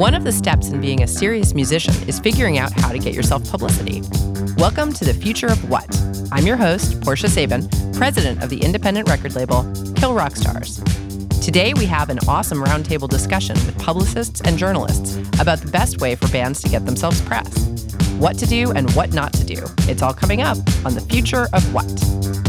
One of the steps in being a serious musician is figuring out how to get yourself publicity. Welcome to the Future of What. I'm your host, Portia Sabin, president of the independent record label Kill Rock Stars. Today, we have an awesome roundtable discussion with publicists and journalists about the best way for bands to get themselves press, what to do and what not to do. It's all coming up on the Future of What.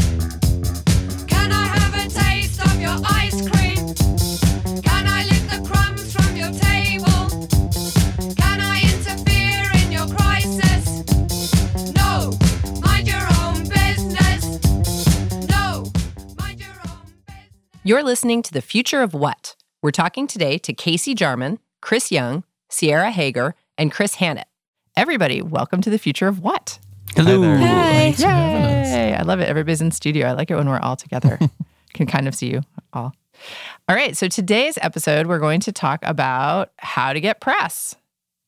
You're listening to The Future of What. We're talking today to Casey Jarman, Chris Young, Sierra Haager, and Chris Hnat. Everybody, welcome to The Future of What. Hello. there. Thanks for having us. Yay! I love it. Everybody's in studio. I like it when we're all together. Can kind of see you all. All right. So today's episode, we're going to talk about how to get press.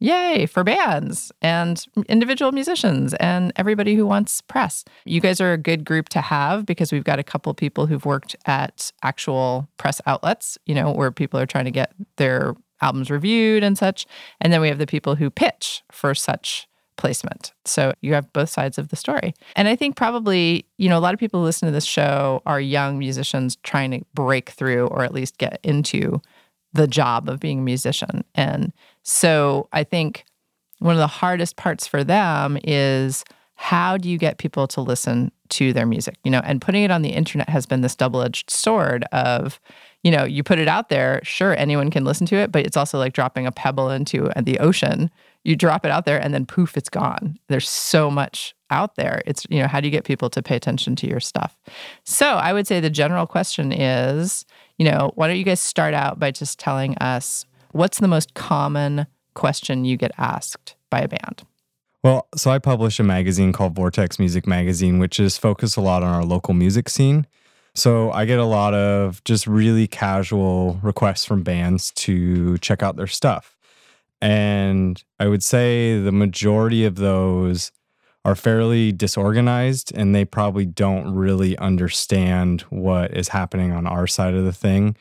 Yay for bands and individual musicians and everybody who wants press. You guys are a good group to have because we've got a couple people who've worked at actual press outlets, you know, where people are trying to get their albums reviewed and such. And then we have the people who pitch for such placement. So you have both sides of the story. And I think probably, you know, a lot of people who listen to this show are young musicians trying to break through or at least get into the job of being a musician. And so I think one of the hardest parts for them is how do you get people to listen to their music? You know, and putting it on the internet has been this double-edged sword of, you know, you put it out there, sure anyone can listen to it, but it's also like dropping a pebble into the ocean. You drop it out there and then poof, it's gone. There's so much out there. It's, you know, how do you get people to pay attention to your stuff? So I would say the general question is, you know, why don't you guys start out by just telling us what's the most common question you get asked by a band? Well, so I publish a magazine called Vortex Music Magazine, which is focused a lot on our local music scene. So I get a lot of just really casual requests from bands to check out their stuff. And I would say the majority of those are fairly disorganized and they probably don't really understand what is happening on our side of the thing.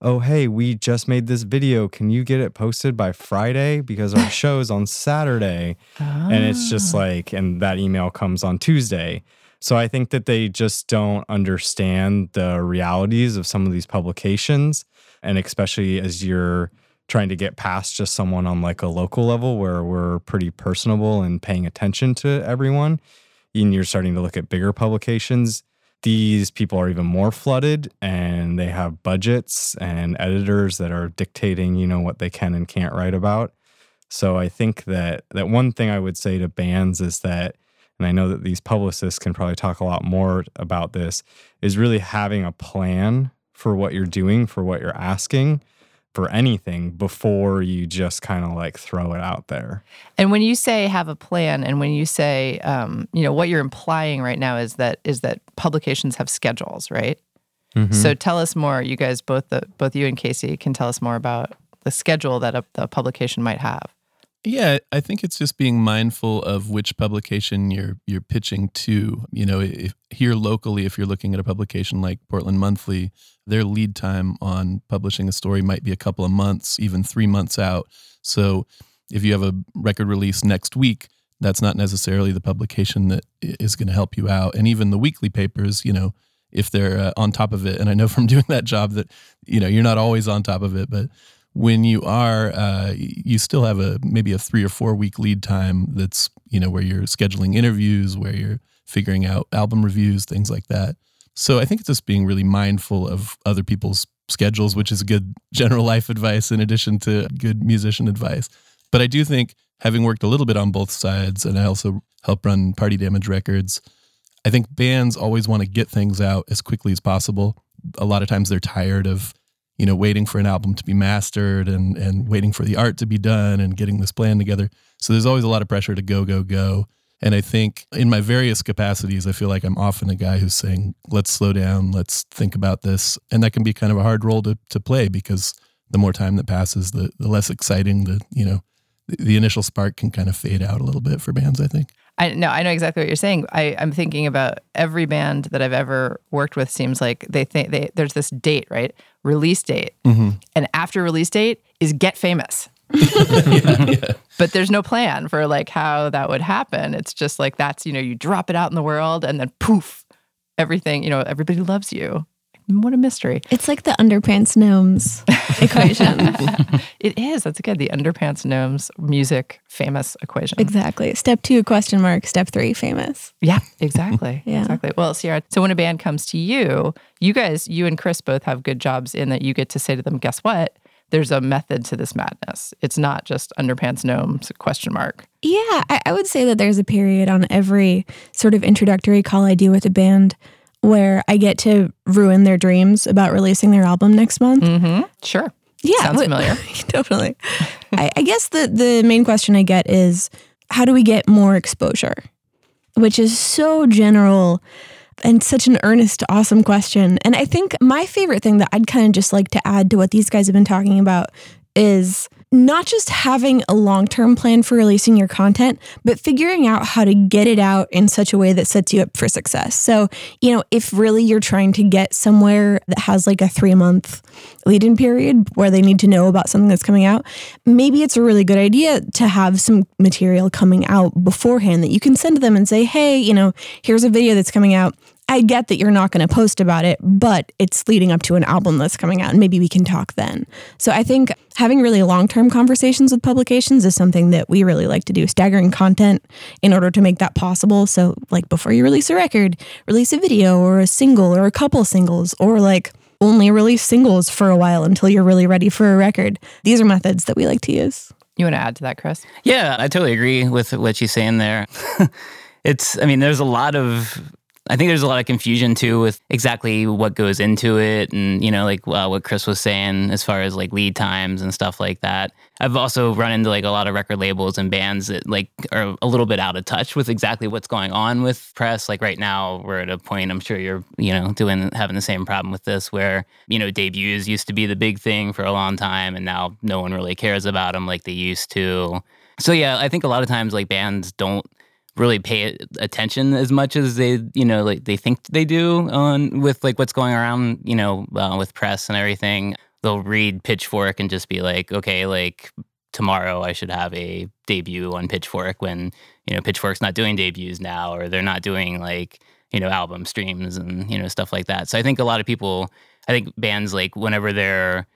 Oh, hey, we just made this video. Can you get it posted by Friday? Because our show's on Saturday. And it's just ah. like, and that email comes on Tuesday. So I think that they just don't understand the realities of some of these publications. And especially as you're trying to get past just someone on like a local level where we're pretty personable and paying attention to everyone, and you're starting to look at bigger publications, these people are even more flooded and they have budgets and editors that are dictating, you know, what they can and can't write about. So I think that that one thing I would say to bands is that and I know that these publicists can probably talk a lot more about this is really having a plan for what you're doing, for what you're asking, for anything before you just kind of like throw it out there. And when you say have a plan, and when you say, um, you know, what you're implying right now is that is that publications have schedules, right? So tell us more. You guys, both the both you and Casey, can tell us more about the schedule that a, the publication might have. Yeah, I think it's just being mindful of which publication you're you're pitching to. You know, if, here locally, if you're looking at a publication like Portland Monthly, their lead time on publishing a story might be a couple of months, even three months out. So, if you have a record release next week, that's not necessarily the publication that is going to help you out. And even the weekly papers, you know, if they're uh, on top of it, and I know from doing that job that you know you're not always on top of it, but when you are, uh, you still have a maybe a three or four week lead time. That's you know where you're scheduling interviews, where you're figuring out album reviews, things like that. So I think it's just being really mindful of other people's schedules, which is good general life advice in addition to good musician advice. But I do think having worked a little bit on both sides, and I also help run Party Damage Records. I think bands always want to get things out as quickly as possible. A lot of times they're tired of you know, waiting for an album to be mastered and and waiting for the art to be done and getting this plan together. So there's always a lot of pressure to go, go, go. And I think in my various capacities, I feel like I'm often a guy who's saying, let's slow down, let's think about this. And that can be kind of a hard role to, to play because the more time that passes, the, the less exciting the, you know, the, the initial spark can kind of fade out a little bit for bands, I think. I no, I know exactly what you're saying. I, I'm thinking about every band that I've ever worked with. Seems like they think they there's this date, right? Release date, mm-hmm. and after release date is get famous. yeah, yeah. but there's no plan for like how that would happen. It's just like that's, you know, you drop it out in the world and then poof, everything, you know, everybody loves you. What a mystery. It's like the underpants gnomes equation. it is. That's good. The underpants gnomes music famous equation. exactly. Step two, question mark. Step three, famous. Yeah, exactly. Yeah. Exactly. Well, Sierra, so when a band comes to you, you guys, you and Chris both have good jobs in that you get to say to them, guess what? There's a method to this madness. It's not just underpants gnomes question mark. Yeah, I, I would say that there's a period on every sort of introductory call I do with a band where I get to ruin their dreams about releasing their album next month. Mm-hmm. Sure. Yeah, Sounds familiar. totally. I, I guess the the main question I get is how do we get more exposure, which is so general and such an earnest, awesome question. And I think my favorite thing that I'd kind of just like to add to what these guys have been talking about is not just having a long term plan for releasing your content, but figuring out how to get it out in such a way that sets you up for success. So, you know, if really you're trying to get somewhere that has like a three month lead in period where they need to know about something that's coming out, maybe it's a really good idea to have some material coming out beforehand that you can send to them and say, hey, you know, here's a video that's coming out. I get that you're not going to post about it, but it's leading up to an album that's coming out, and maybe we can talk then. So I think having really long term conversations with publications is something that we really like to do, staggering content in order to make that possible. So, like before you release a record, release a video or a single or a couple singles, or like only release singles for a while until you're really ready for a record. These are methods that we like to use. You want to add to that, Chris? Yeah, I totally agree with what she's saying there. it's, I mean, there's a lot of, I think there's a lot of confusion too with exactly what goes into it. And, you know, like uh, what Chris was saying as far as like lead times and stuff like that. I've also run into like a lot of record labels and bands that like are a little bit out of touch with exactly what's going on with press. Like right now, we're at a point, I'm sure you're, you know, doing, having the same problem with this where, you know, debuts used to be the big thing for a long time and now no one really cares about them like they used to. So yeah, I think a lot of times like bands don't really pay attention as much as they you know like they think they do on with like what's going around you know uh, with press and everything. They'll read Pitchfork and just be like, okay, like tomorrow I should have a debut on Pitchfork when you know Pitchfork's not doing debuts now or they're not doing like you know album streams and you know stuff like that. So I think a lot of people, I think bands like whenever they're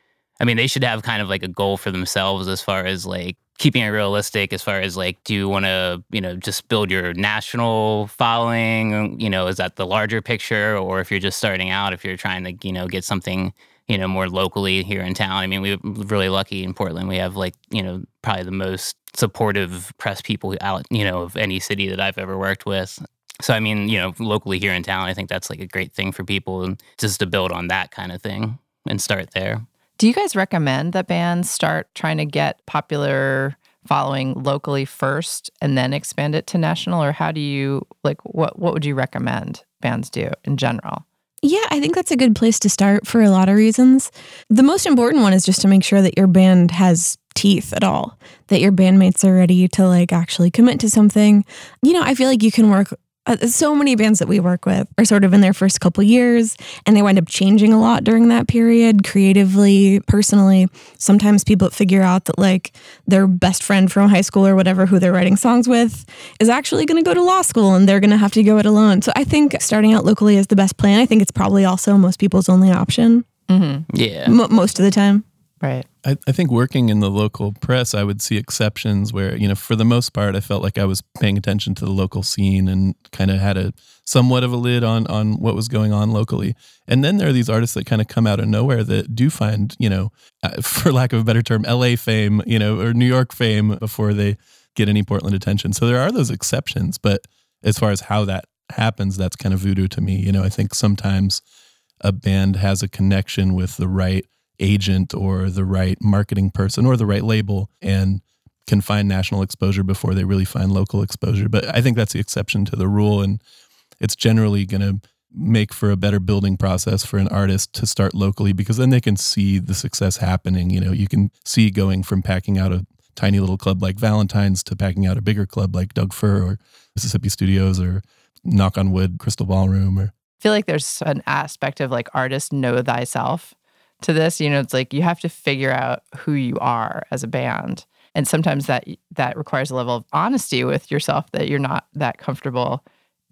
I mean, they should have kind of like a goal for themselves as far as like keeping it realistic, as far as like, do you want to, you know, just build your national following? You know, is that the larger picture? Or if you're just starting out, if you're trying to, you know, get something, you know, more locally here in town. I mean, we're really lucky in Portland. We have like, you know, probably the most supportive press people out, you know, of any city that I've ever worked with. So, I mean, you know, locally here in town, I think that's like a great thing for people and just to build on that kind of thing and start there. Do you guys recommend that bands start trying to get popular following locally first and then expand it to national or how do you like what what would you recommend bands do in general? Yeah, I think that's a good place to start for a lot of reasons. The most important one is just to make sure that your band has teeth at all, that your bandmates are ready to like actually commit to something. You know, I feel like you can work uh, so many bands that we work with are sort of in their first couple years and they wind up changing a lot during that period creatively personally. Sometimes people figure out that like their best friend from high school or whatever who they're writing songs with is actually going to go to law school and they're going to have to go it alone. So i think starting out locally is the best plan. I think it's probably also most people's only option. Mm-hmm. Yeah. m- most of the time Right. I, I think working in the local press, I would see exceptions where, you know, for the most part, I felt like I was paying attention to the local scene and kind of had a somewhat of a lid on on what was going on locally. And then there are these artists that kind of come out of nowhere that do find, you know, uh, for lack of a better term, LA fame, you know, or New York fame before they get any Portland attention. So there are those exceptions, but as far as how that happens, that's kind of voodoo to me. You know, I think sometimes a band has a connection with the right agent or the right marketing person or the right label and can find national exposure before they really find local exposure. But I think that's the exception to the rule. And it's generally going to make for a better building process for an artist to start locally because then they can see the success happening. You know, you can see going from packing out a tiny little club like Valentine's to packing out a bigger club like Doug Fir or Mississippi Studios or Knock on Wood Crystal Ballroom or I feel like there's an aspect of like artist know thyself to this. You know, it's like you have to figure out who you are as a band. And sometimes that that requires a level of honesty with yourself that you're not that comfortable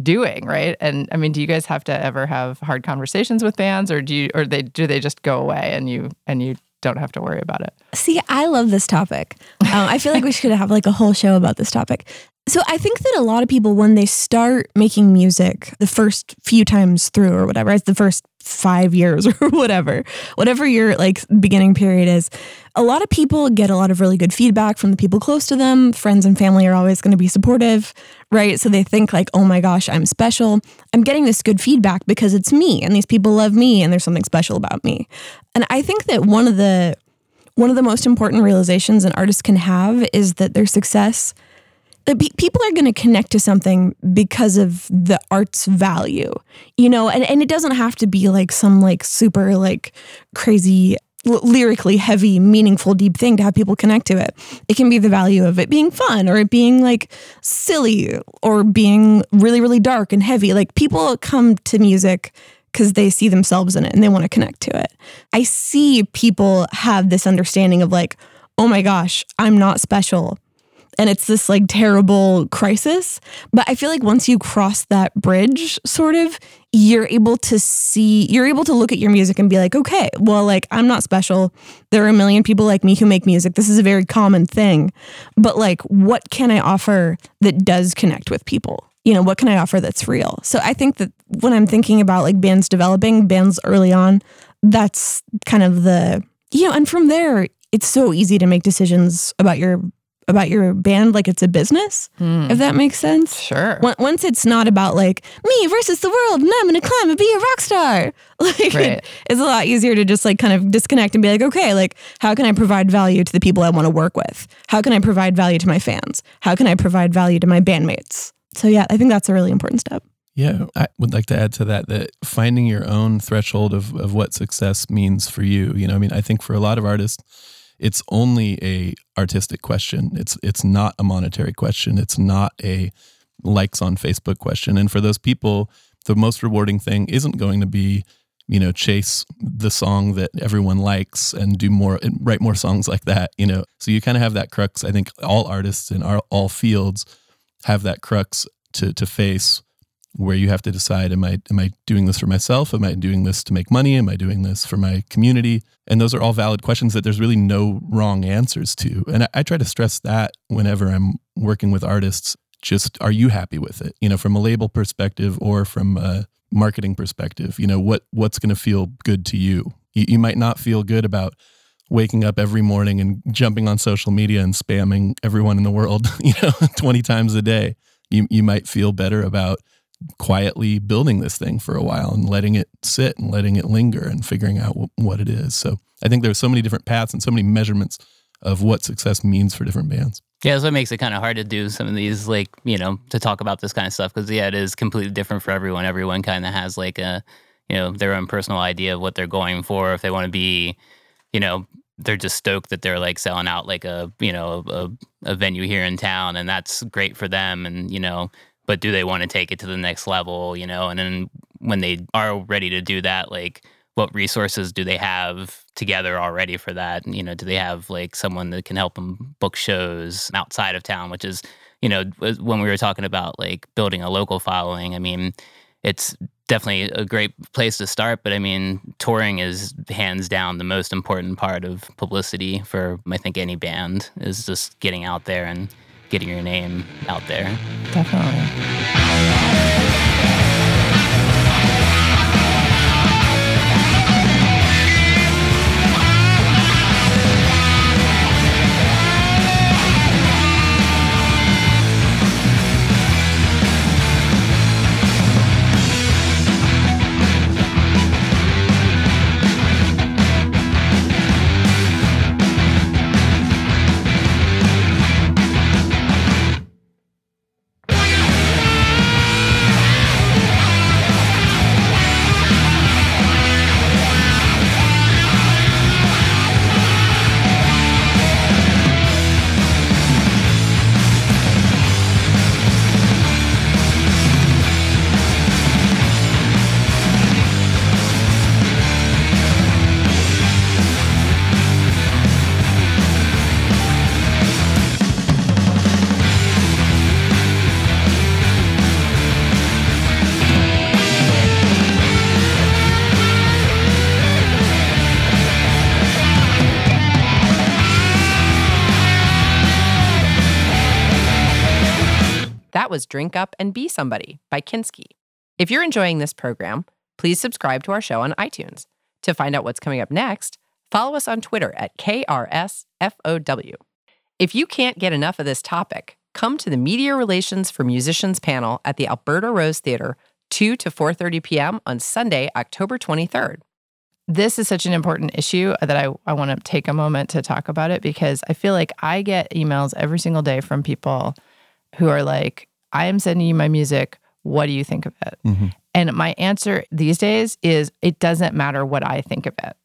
doing, right? And I mean, do you guys have to ever have hard conversations with bands or do you or they do they just go away and you and you don't have to worry about it? See, I love this topic. Um, I feel like we should have like a whole show about this topic. So I think that a lot of people, when they start making music the first few times through or whatever, it's the first five years or whatever, whatever your like beginning period is, a lot of people get a lot of really good feedback from the people close to them. Friends and family are always going to be supportive, right? So they think like, oh my gosh, I'm special. I'm getting this good feedback because it's me and these people love me and there's something special about me. And I think that one of the one of the most important realizations an artist can have is that their success people are going to connect to something because of the art's value you know? And, and it doesn't have to be like some like super like crazy l- lyrically heavy meaningful deep thing to have people connect to it. It can be the value of it being fun or it being like silly or being really really dark and heavy. Like people come to music because they see themselves in it and they want to connect to it. I see people have this understanding of like oh my gosh i'm not special and it's this like terrible crisis. But I feel like once you cross that bridge, sort of, you're able to see, you're able to look at your music and be like, okay, well, like I'm not special. There are a million people like me who make music. This is a very common thing. But like, what can I offer that does connect with people? You know, what can I offer that's real? So I think that when I'm thinking about like bands developing, bands early on, that's kind of the, you know, and from there, it's so easy to make decisions about your about your band like it's a business, hmm. if that makes sense. Sure. On- Once it's not about like me versus the world and I'm gonna climb and be a rock star. Like Right. it's a lot easier to just like kind of disconnect and be like, okay, like how can I provide value to the people I want to work with? How can I provide value to my fans? How can I provide value to my bandmates? So yeah, I think that's a really important step. Yeah, I would like to add to that that finding your own threshold of, of what success means for you. You know, I mean, I think for a lot of artists, it's only a artistic question. It's it's not a monetary question. It's not a likes on Facebook question. And for those people, the most rewarding thing isn't going to be, you know, chase the song that everyone likes and do more and write more songs like that. You know, so you kind of have that crux. I think all artists in our, all fields have that crux to to face where you have to decide am i am i doing this for myself? Am i doing this to make money? Am i doing this for my community? And those are all valid questions that there's really no wrong answers to. And i, I try to stress that whenever i'm working with artists just are you happy with it? You know from a label perspective or from a marketing perspective you know what what's going to feel good to you? you you might not feel good about waking up every morning and jumping on social media and spamming everyone in the world you know 20 times a day. You you might feel better about quietly building this thing for a while and letting it sit and letting it linger and figuring out wh- what it is. So I think there's so many different paths and so many measurements of what success means for different bands. Yeah, that's what makes it kind of hard to do some of these, like, you know, to talk about this kind of stuff because, yeah, it is completely different for everyone. Everyone kind of has, like, a, you know, their own personal idea of what they're going for. If they want to be, you know, they're just stoked that they're like selling out like a, you know, a, a venue here in town and that's great for them. And, you know, but do they want to take it to the next level, you know? And then when they are ready to do that, like, what resources do they have together already for that? You know, do they have like someone that can help them book shows outside of town, which is, you know, when we were talking about like building a local following, I mean, it's definitely a great place to start, but I mean, touring is hands down the most important part of publicity for I think any band is just getting out there and getting your name out there. Definitely. Was Drink Up and Be Somebody by Kinski. If you're enjoying this program, please subscribe to our show on iTunes. To find out what's coming up next, follow us on Twitter at KRSFOW. If you can't get enough of this topic, come to the Media Relations for Musicians panel at the Alberta Rose Theatre 2 to 4:30 p.m. on Sunday, October 23rd. This is such an important issue that I, I want to take a moment to talk about it because I feel like I get emails every single day from people who are like, I am sending you my music. What do you think of it? Mhm. And my answer these days is it doesn't matter what I think of it.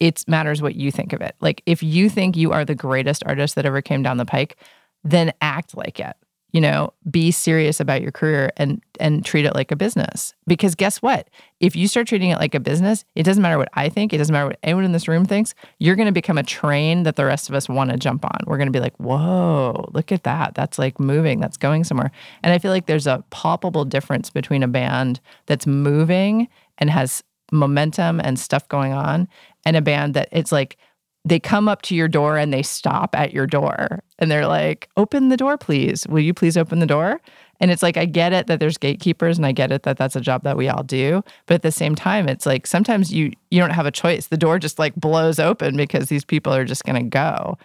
It matters what you think of it. Like if you think you are the greatest artist that ever came down the pike, then act like it. You know, be serious about your career and and treat it like a business. Because guess what? If you start treating it like a business, it doesn't matter what I think, it doesn't matter what anyone in this room thinks, you're going to become a train that the rest of us want to jump on. We're going to be like, "Whoa, look at that. That's like moving, that's going somewhere." And I feel like there's a palpable difference between a band that's moving and has momentum and stuff going on and a band that it's like they come up to your door and they stop at your door and they're like, open the door, please. Will you please open the door? And it's like, I get it that there's gatekeepers and I get it that that's a job that we all do. But at the same time, it's like sometimes you, you don't have a choice. The door just like blows open because these people are just going to go.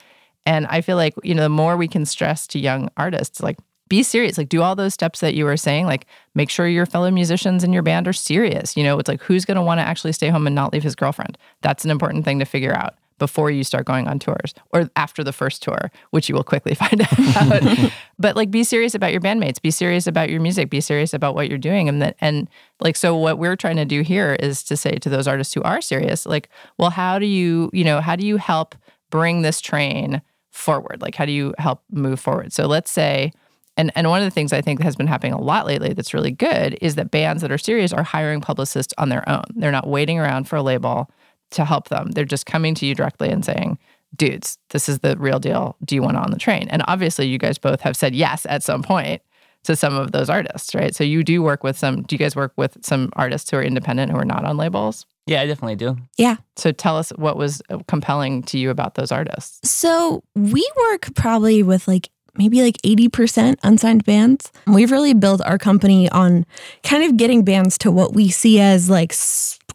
And I feel like, you know, the more we can stress to young artists, like, be serious. Like, do all those steps that you were saying. Like, make sure your fellow musicians in your band are serious. You know, it's like, who's going to want to actually stay home and not leave his girlfriend? That's an important thing to figure out before you start going on tours or after the first tour, which you will quickly find out but like be serious about your bandmates, be serious about your music, be serious about what you're doing. And that and like so what we're trying to do here is to say to those artists who are serious, like, well, how do you, you know, how do you help bring this train forward? Like how do you help move forward? So let's say and, and one of the things I think has been happening a lot lately that's really good is that bands that are serious are hiring publicists on their own. They're not waiting around for a label to help them. They're just coming to you directly and saying, dudes, this is the real deal. Do you want on the train? And obviously, you guys both have said yes at some point to some of those artists, right? So you do work with some, do you guys work with some artists who are independent who are not on labels? Yeah, I definitely do. Yeah. So tell us what was uh, compelling to you about those artists. So we work probably with like maybe like 80% unsigned bands. We've really built our company on kind of getting bands to what we see as like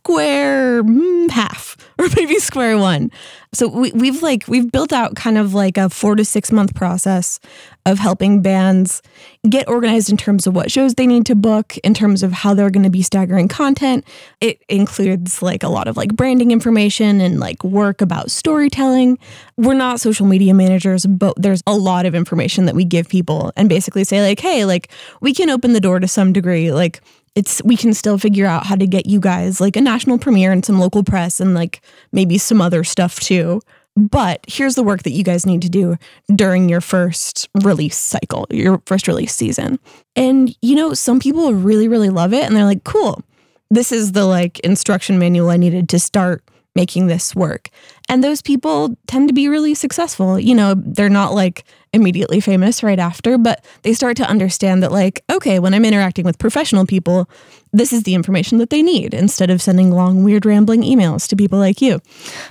square mm, half or maybe square one. So we, we've like we've built out kind of like a four to six month process of helping bands get organized in terms of what shows they need to book, in terms of how they're going to be staggering content. It includes like a lot of like branding information and like work about storytelling. We're not social media managers, but there's a lot of information that we give people and basically say like, hey, like we can open the door to some degree. Like it's we can still figure out how to get you guys like a national premiere and some local press and like maybe some other stuff too. But here's the work that you guys need to do during your first release cycle, your first release season. And you know, some people really, really love it and they're like, cool, this is the like instruction manual I needed to start making this work. And those people tend to be really successful. You know, they're not like immediately famous right after, but they start to understand that, like, okay, when I'm interacting with professional people, this is the information that they need instead of sending long, weird, rambling emails to people like you.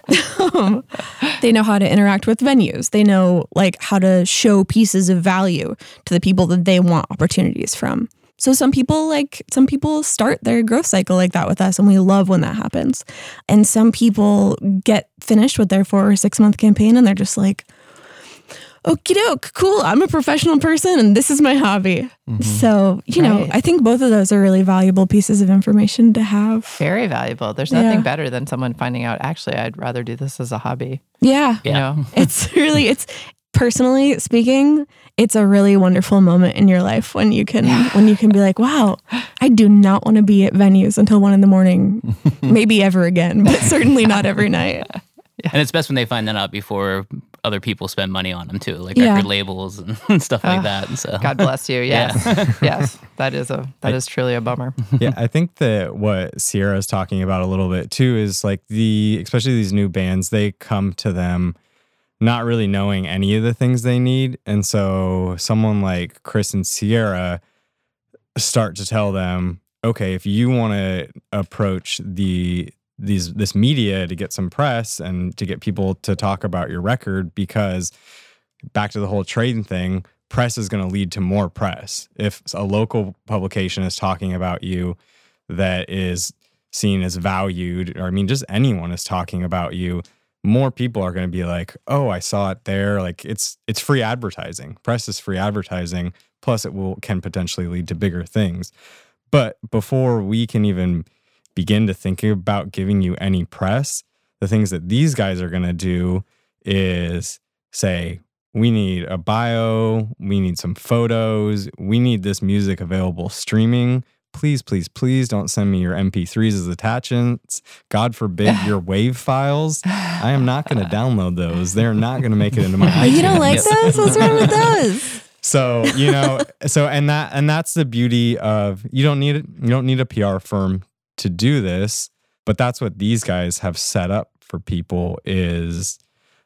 They know how to interact with venues. They know, like, how to show pieces of value to the people that they want opportunities from. So some people like some people start their growth cycle like that with us and we love when that happens. And some people get finished with their 4 or 6 month campaign and they're just like Okie doke, cool. I'm a professional person and this is my hobby. Mm-hmm. So, you know, I think both of those are really valuable pieces of information to have. Very valuable. There's nothing Yeah. better than someone finding out, actually, I'd rather do this as a hobby. Yeah. You Yeah. know? It's really it's personally speaking, it's a really wonderful moment in your life when you can when you can be like, wow, I do not want to be at venues until one in the morning, maybe ever again, but certainly not every night. And it's best when they find that out before other people spend money on them too, like Yeah. record labels and stuff like Ah, that. And so God bless you. Yeah. Yes. yes. That is a that is truly a bummer. yeah, I think that what Sierra is talking about a little bit too is like the, especially these new bands, they come to them not really knowing any of the things they need. And so someone like Chris and Sierra start to tell them, okay, if you want to approach the, these, this media to get some press and to get people to talk about your record, because back to the whole trading thing, press is going to lead to more press. If a local publication is talking about you that is seen as valued, or I mean, just anyone is talking about you, more people are going to be like, "Oh, I saw it there." Like it's it's free advertising. Press is free advertising. Plus, it will can potentially lead to bigger things. But before we can even begin to think about giving you any press, the things that these guys are going to do is say, we need a bio, we need some photos, we need this music available streaming. Please, please, please don't send me your MP3s as attachments. God forbid your wave files. I am not going to download those. They're not going to make it into my Oh, you don't like those? What's wrong with those? So you know, so and that and that's the beauty of you don't need you don't need a PR firm to do this, but that's what these guys have set up for people is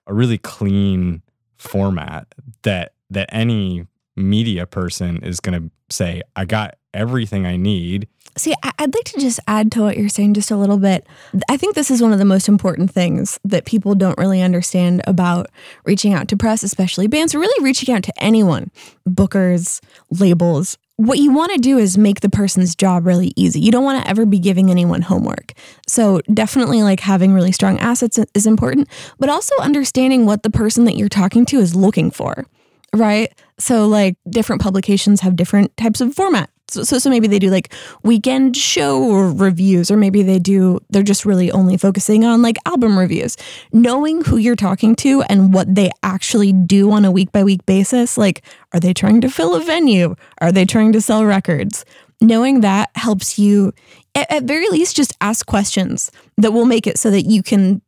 a really clean format that that any media person is going to say, I got everything I need. See, I'd like to just add to what you're saying just a little bit. I think this is one of the most important things that people don't really understand about reaching out to press, especially bands, really reaching out to anyone, bookers, labels. What you want to do is make the person's job really easy. You don't want to ever be giving anyone homework. So, definitely like having really strong assets is important, but also understanding what the person that you're talking to is looking for right? So like different publications have different types of format. So, so so maybe they do like weekend show reviews, or maybe they do they're just really only focusing on like album reviews. Knowing who you're talking to and what they actually do on a week by week basis, like are they trying to fill a venue? Are they trying to sell records? Knowing that helps you at, at very least just ask questions that will make it so that you can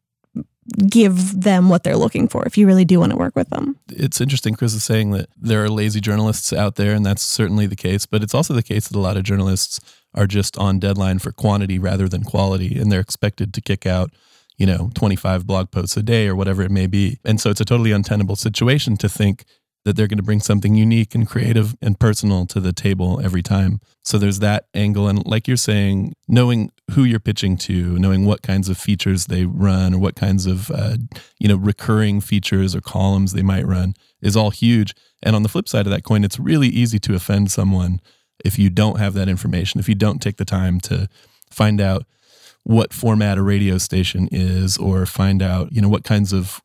give them what they're looking for if you really do want to work with them. it's interesting. Chris is saying that there are lazy journalists out there, and that's certainly the case. But it's also the case that a lot of journalists are just on deadline for quantity rather than quality, and they're expected to kick out, you know, 25 blog posts a day or whatever it may be. And so it's a totally untenable situation to think that they're going to bring something unique and creative and personal to the table every time. So there's that angle. And like you're saying, knowing who you're pitching to, knowing what kinds of features they run or what kinds of, uh, you know, recurring features or columns they might run is all huge. And on the flip side of that coin, it's really easy to offend someone if you don't have that information, if you don't take the time to find out what format a radio station is or find out you know what kinds of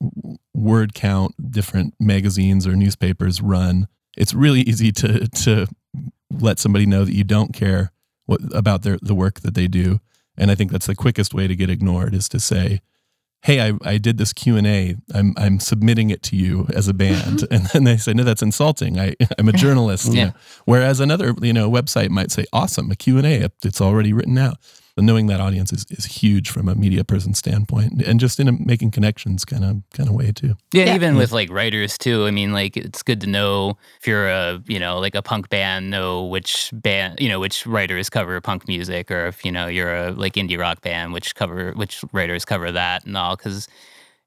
word count different magazines or newspapers run it's really easy to to let somebody know that you don't care what about their the work that they do and i think that's the quickest way to get ignored is to say hey i, I did this q&a I'm, I'm submitting it to you as a band. And then they say no that's insulting. I, i'm a journalist you know. whereas another you know website might say awesome a q&a it's already written out knowing that audience is, is huge from a media person standpoint and just in a making connections kind of kind of way too Yeah, Yeah. even mm. with like writers too. I mean, like it's good to know if you're a you know like a punk band, know which band you know which writers cover punk music, or if you know you're a like indie rock band, which cover which writers cover that and all. Because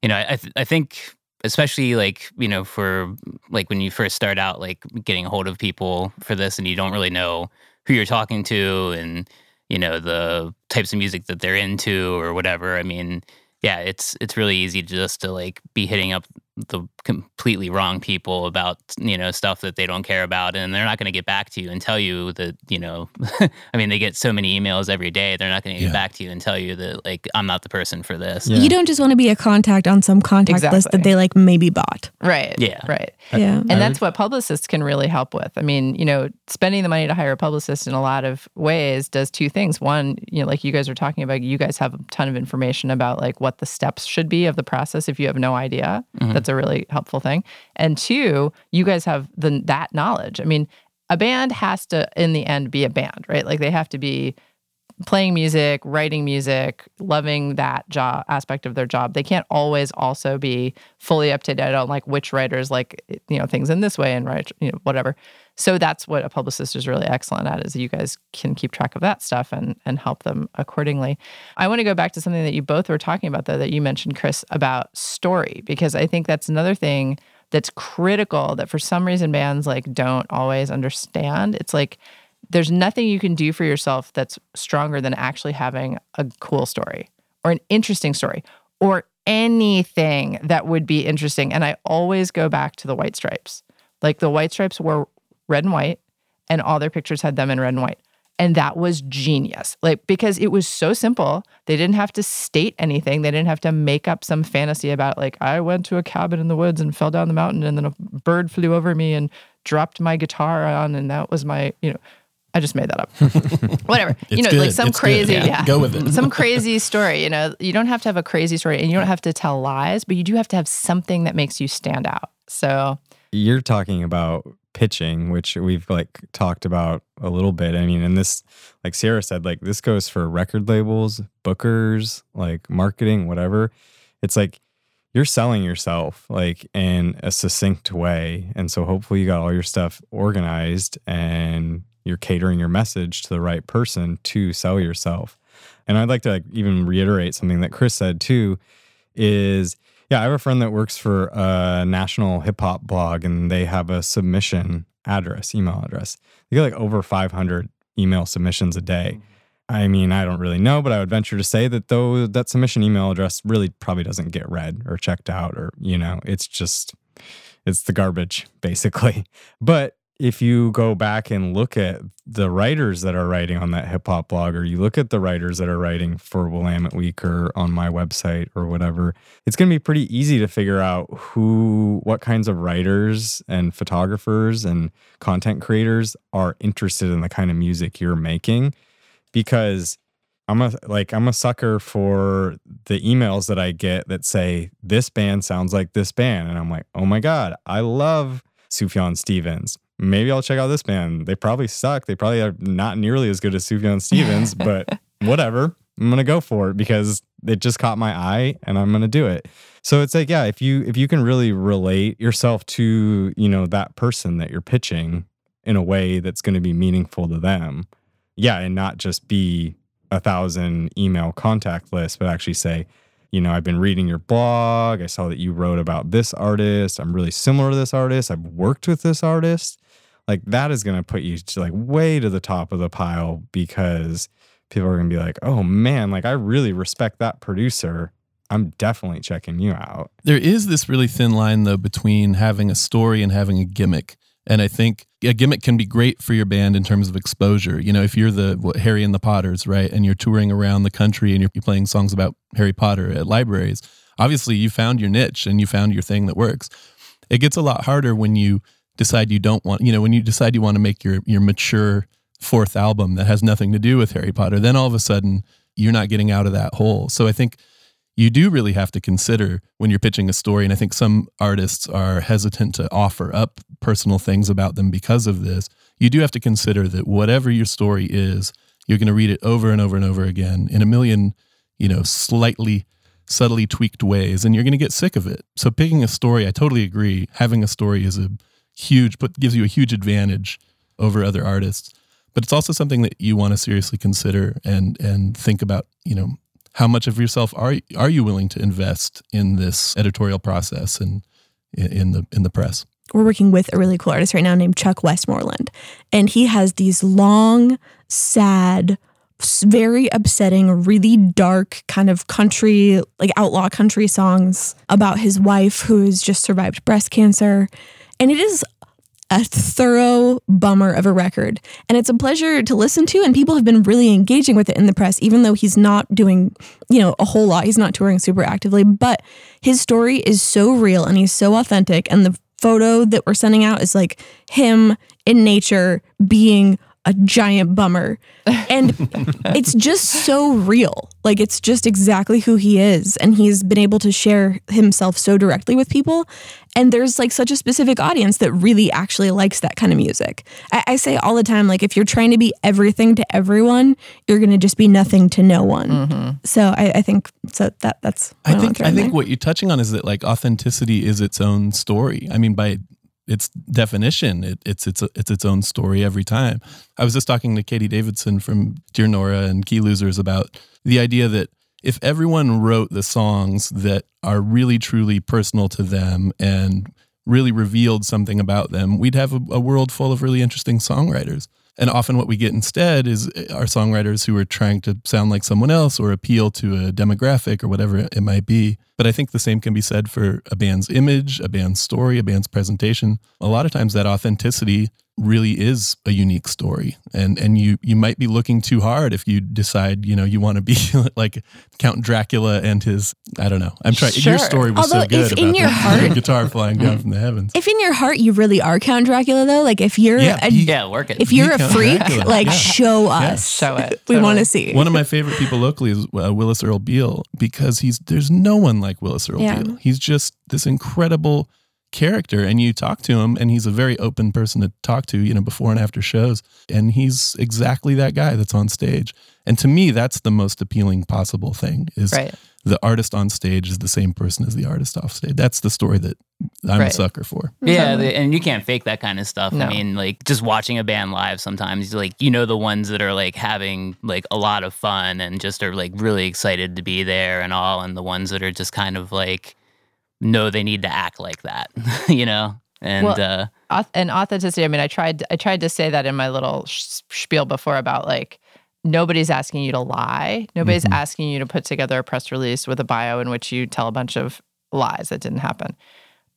you know, I th- I think especially like you know for like when you first start out like getting a hold of people for this, and you don't really know who you're talking to and you know the types of music that they're into or whatever. I mean, yeah, it's it's really easy just to like be hitting up the completely wrong people about you know stuff that they don't care about, and they're not going to get back to you and tell you that you know. I mean, they get so many emails every day; they're not going to get Yeah. back to you and tell you that like I'm not the person for this. Yeah. You don't just want to be a contact on some contact list that they like maybe bought. Right. Yeah. Right. Yeah. And that's what publicists can really help with. I mean, you know, spending the money to hire a publicist in a lot of ways does two things. One, you know, like you guys are talking about, you guys have a ton of information about like what the steps should be of the process if you have no idea. Mhm. That's a really helpful thing. And two, you guys have the that knowledge. I mean, a band has to in the end be a band, right? Like they have to be playing music, writing music, loving that job aspect of their job. They can't always also be fully up to date on like which writers like you know things in this way and write you know whatever. So that's what a publicist is really excellent at is you guys can keep track of that stuff and and help them accordingly. I want to go back to something that you both were talking about though that you mentioned Chris about story because I think that's another thing that's critical that for some reason bands like don't always understand. It's like there's nothing you can do for yourself that's stronger than actually having a cool story or an interesting story or anything that would be interesting. And I always go back to the White Stripes. Like the white stripes were red and white, and all their pictures had them in red and white. And that was genius. Like, because it was so simple. They didn't have to state anything. They didn't have to make up some fantasy about, like, I went to a cabin in the woods and fell down the mountain, and then a bird flew over me and dropped my guitar on, and that was my, you know, I just made that up. Whatever. you know, good. like some It's crazy, Yeah. yeah. Go with it. some crazy story. You know, you don't have to have a crazy story and you don't have to tell lies, but you do have to have something that makes you stand out. So, You're talking about pitching, which we've like talked about a little bit. I mean, and this, like Sierra said, like this goes for record labels, bookers, like marketing, whatever. It's like you're selling yourself like in a succinct way. And so hopefully you got all your stuff organized and you're catering your message to the right person to sell yourself. And I'd like to like even reiterate something that Chris said too is yeah, I have a friend that works for a national hip hop blog and they have a submission address, email address. They get like over 500 email submissions a day. Mm-hmm. I mean, I don't really know, but I would venture to say that though that submission email address really probably doesn't get read or checked out or, you know, it's just it's the garbage basically. But if you go back and look at the writers that are writing on that hip hop blog, or you look at the writers that are writing for Willamette Week or on my website or whatever, it's going to be pretty easy to figure out who, what kinds of writers and photographers and content creators are interested in the kind of music you're making because I'm a like I'm a sucker for the emails that I get that say this band sounds like this band and I'm like, "Oh my god, I love Sufjan Stevens. Maybe I'll check out this band. They probably suck. They probably are not nearly as good as Sufjan Stevens, but whatever. I'm going to go for it because it just caught my eye and I'm going to do it." So it's like, yeah, if you if you can really relate yourself to, you know, that person that you're pitching in a way that's going to be meaningful to them. Yeah, and not just be a thousand email contact list, but actually say, you know, I've been reading your blog. I saw that you wrote about this artist. I'm really similar to this artist. I've worked with this artist. Like that is going to put you to like way to the top of the pile because people are going to be like, oh man, like I really respect that producer. I'm definitely checking you out. There is this really thin line though between having a story and having a gimmick. And I think a gimmick can be great for your band in terms of exposure. You know, if you're the what, Harry and the Potters, right, and you're touring around the country and you're playing songs about Harry Potter at libraries, obviously you found your niche and you found your thing that works. It gets a lot harder when you decide you don't want, you know, when you decide you want to make your your mature fourth album that has nothing to do with Harry Potter, then all of a sudden you're not getting out of that hole. So I think you do really have to consider when you're pitching a story. And I think some artists are hesitant to offer up personal things about them because of this. You do have to consider that whatever your story is, you're going to read it over and over and over again in a million, you know, slightly, subtly tweaked ways, and you're going to get sick of it. So picking a story, I totally agree. Having a story is a huge, but gives you a huge advantage over other artists. But it's also something that you want to seriously consider and and think about. You know, how much of yourself are are you willing to invest in this editorial process and in, the in the press? we're working with a really cool artist right now named Chuck Westmoreland. And he has these long, sad, very upsetting, really dark kind of country, like outlaw country songs about his wife who has just survived breast cancer. And it is a thorough bummer of a record. And it's a pleasure to listen to. And people have been really engaging with it in the press, even though he's not doing, you know, a whole lot. He's not touring super actively. But his story is so real and he's so authentic. And the photo that we're sending out is like him in nature being a giant bummer. And it's just so real. Like it's just exactly who he is. And he's been able to share himself so directly with people. And there's like such a specific audience that really actually likes that kind of music. I, I say all the time, like if you're trying to be everything to everyone, you're gonna just be nothing to no one. Mm-hmm. So I, I think so that that's I think I think there. what you're touching on is that like authenticity is its own story. I mean, by its definition, it, it's it's it's its own story every time. I was just talking to Katie Davidson from Dear Nora and Key Losers about the idea that if everyone wrote the songs that are really truly personal to them and really revealed something about them, we'd have a, a world full of really interesting songwriters. And often what we get instead is uh, our songwriters who are trying to sound like someone else or appeal to a demographic or whatever it might be. But I think the same can be said for a band's image, a band's story, a band's presentation. A lot of times that authenticity really is a unique story and and you you might be looking too hard if you decide you know you want to be like count dracula and his i don't know i'm trying Sure. your story was Although so good if in about your the heart- guitar flying down from the heavens If in your heart you really are Count Dracula, though, like if you're Yeah, a, he- Yeah, work it. if you're a Count freak, Dracula, like yeah. show Yeah. us. Show it. We want to see. One of my favorite people locally is uh, Willis Earl Beal because he's there's no one like Willis Earl Yeah. Beal. He's just this incredible character and you talk to him and he's a very open person to talk to, you know, before and after shows and he's exactly that guy that's on stage. And to me that's the most appealing possible thing is Right. the artist on stage is the same person as the artist off stage. That's the story that I'm a sucker for. Yeah, the, and you can't fake that kind of stuff. No. I mean, like just watching a band live sometimes, like you know the ones that are like having like a lot of fun and just are like really excited to be there and all, and the ones that are just kind of like know they need to act like that, you know. And Well, uh, and authenticity i mean i tried i tried to say that in my little sh- spiel before about like nobody's asking you to lie nobody's Mhm. asking you to put together a press release with a bio in which you tell a bunch of lies that didn't happen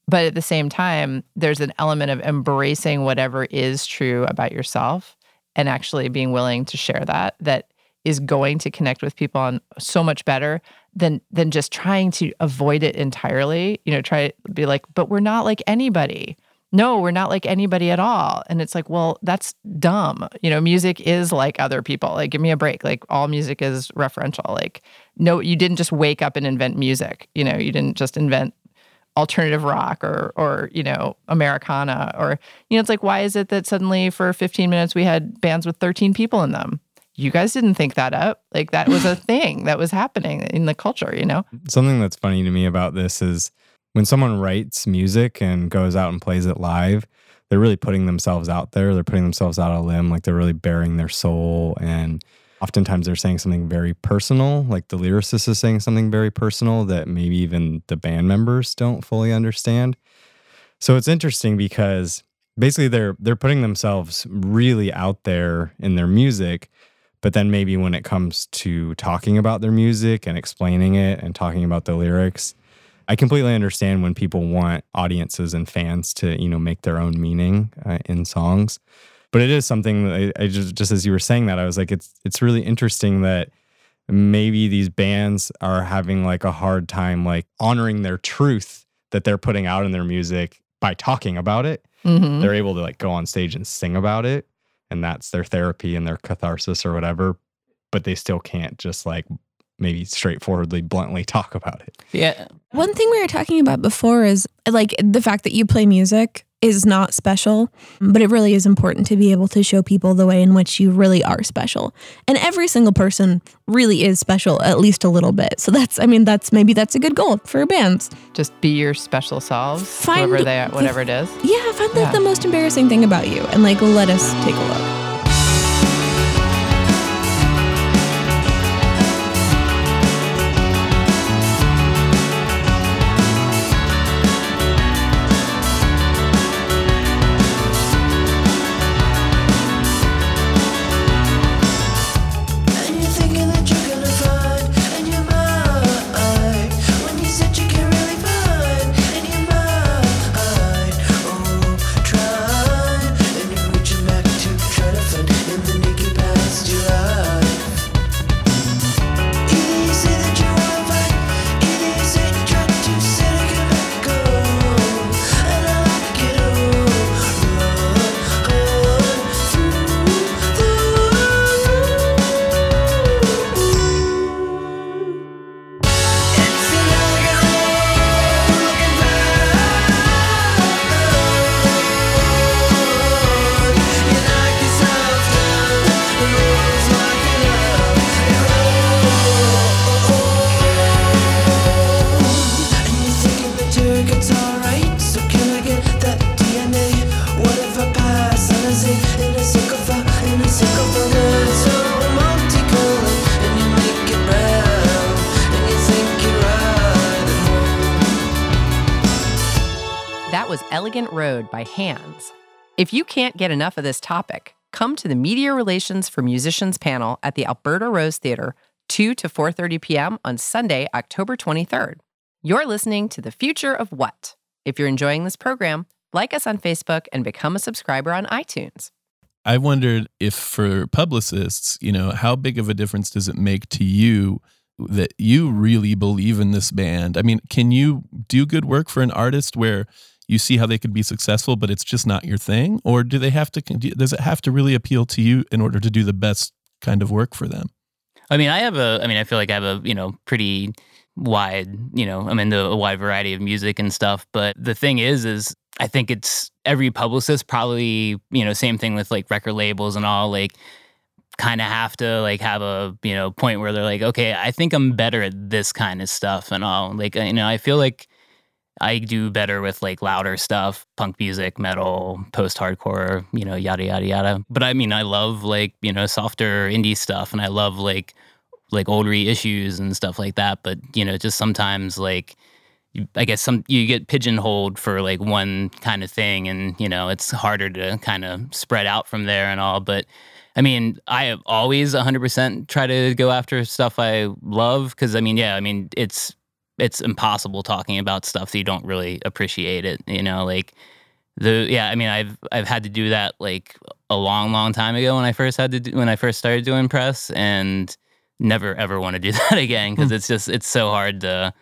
but at the same time there's an element of embracing whatever is true about yourself and actually being willing to share that that is going to connect with people on so much better than than just trying to avoid it entirely you know try to be like but we're not like anybody no, we're not like anybody at all. And it's like, well, that's dumb. You know, music is like other people. Like, give me a break. Like, all music is referential. Like, no, you didn't just wake up and invent music. You know, you didn't just invent alternative rock or, or, you know, Americana or, you know, it's like, why is it that suddenly for 15 minutes we had bands with 13 people in them? You guys didn't think that up. Like, that was a thing that was happening in the culture, you know? Something that's funny to me about this is when someone writes music and goes out and plays it live, they're really putting themselves out there. They're putting themselves out on a limb, like they're really bearing their soul. And oftentimes they're saying something very personal, like the lyricist is saying something very personal that maybe even the band members don't fully understand. So it's interesting because basically they're they're putting themselves really out there in their music but then maybe when it comes to talking about their music and explaining it and talking about the lyrics i completely understand when people want audiences and fans to you know make their own meaning uh, in songs. But it is something that I, I just just as you were saying that i was like it's it's really interesting that maybe these bands are having like a hard time like honoring their truth that they're putting out in their music by talking about it. Mm-hmm. they're able to like go on stage and sing about it and that's their therapy and their catharsis or whatever but they still can't just like maybe straightforwardly bluntly talk about it. Yeah, One thing we were talking about before is like the fact that you play music is not special, but it really is important to be able to show people the way in which you really are special. And every single person really is special, at least a little bit. So that's, I mean, that's maybe that's a good goal for bands. Just be your special selves, Find whoever they are, whatever it is. Yeah, find like the most embarrassing thing about you and like let us take a look. Elegant Road by Hands. If you can't get enough of this topic, come to the Media Relations for Musicians panel at the Alberta Rose Theatre 2 to 4:30 p.m. on Sunday, October 23rd. You're listening to The Future of What. If you're enjoying this program, like us on Facebook and become a subscriber on iTunes. I wondered if for publicists, you know, how big of a difference does it make to you that you really believe in this band? I mean, can you do good work for an artist where you see how they could be successful, but it's just not your thing? Or do they have to, does it have to really appeal to you in order to do the best kind of work for them? I mean, I have a. I mean, I feel like I have a you know pretty wide. You know, I'm into a wide variety of music and stuff. But the thing is, is I think it's every publicist probably you know same thing with like record labels and all like kind of have to like have a you know point where they're like okay i think i'm better at this kind of stuff and all like you know i feel like i do better with like louder stuff punk music metal post hardcore you know yada yada yada but i mean i love like you know softer indie stuff and i love like like old reissues and stuff like that but you know just sometimes like I guess some you get pigeonholed for like one kind of thing, and you know it's harder to kind of spread out from there and all. But I mean, I have always 100% try to go after stuff I love because I mean, yeah, I mean it's it's impossible talking about stuff that you don't really appreciate it. You know, like the yeah, I mean, I've I've had to do that like a long, long time ago when I first had to do, when I first started doing press, and never ever want to do that again because hmm. it's just it's so hard to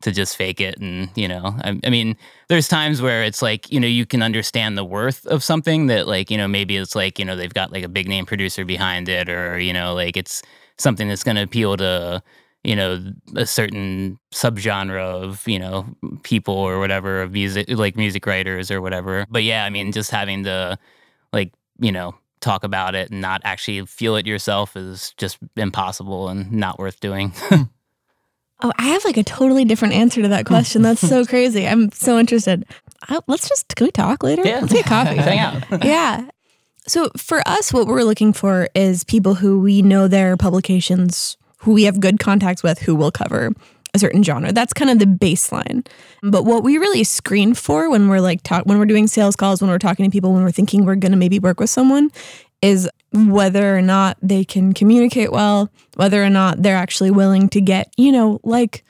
to just fake it and you know I, I mean there's times where it's like you know you can understand the worth of something that like you know maybe it's like you know they've got like a big name producer behind it or you know like it's something that's going to appeal to you know a certain subgenre of you know people or whatever of music like music writers or whatever but yeah i mean just having to like you know talk about it and not actually feel it yourself is just impossible and not worth doing hmm. Oh, I have like a totally different answer to that question. That's so crazy. I'm so interested. I, let's just can we talk later? Yeah. Let's get coffee. hang out yeah. So for us, what we're looking for is people who we know their publications, who we have good contacts with, who will cover a certain genre. That's kind of the baseline. But what we really screen for when we're like talk when we're doing sales calls, when we're talking to people, when we're thinking we're going to maybe work with someone, is whether or not they can communicate well, whether or not they're actually willing to get, you know, like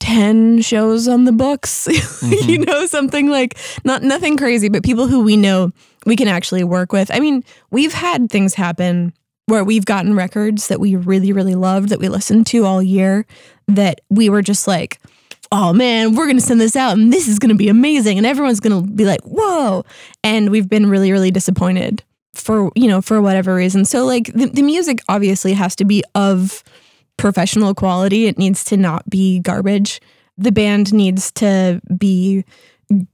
10 shows on the books, you mm-hmm. know, something like not nothing crazy, but people who we know we can actually work with. I mean, we've had things happen where we've gotten records that we really, really loved that we listened to all year that we were just like, oh man, we're going to send this out and this is going to be amazing. And everyone's going to be like, whoa. And we've been really, really disappointed for, you know, for whatever reason. So, like, the, the music obviously has to be of professional quality. It needs to not be garbage. The band needs to be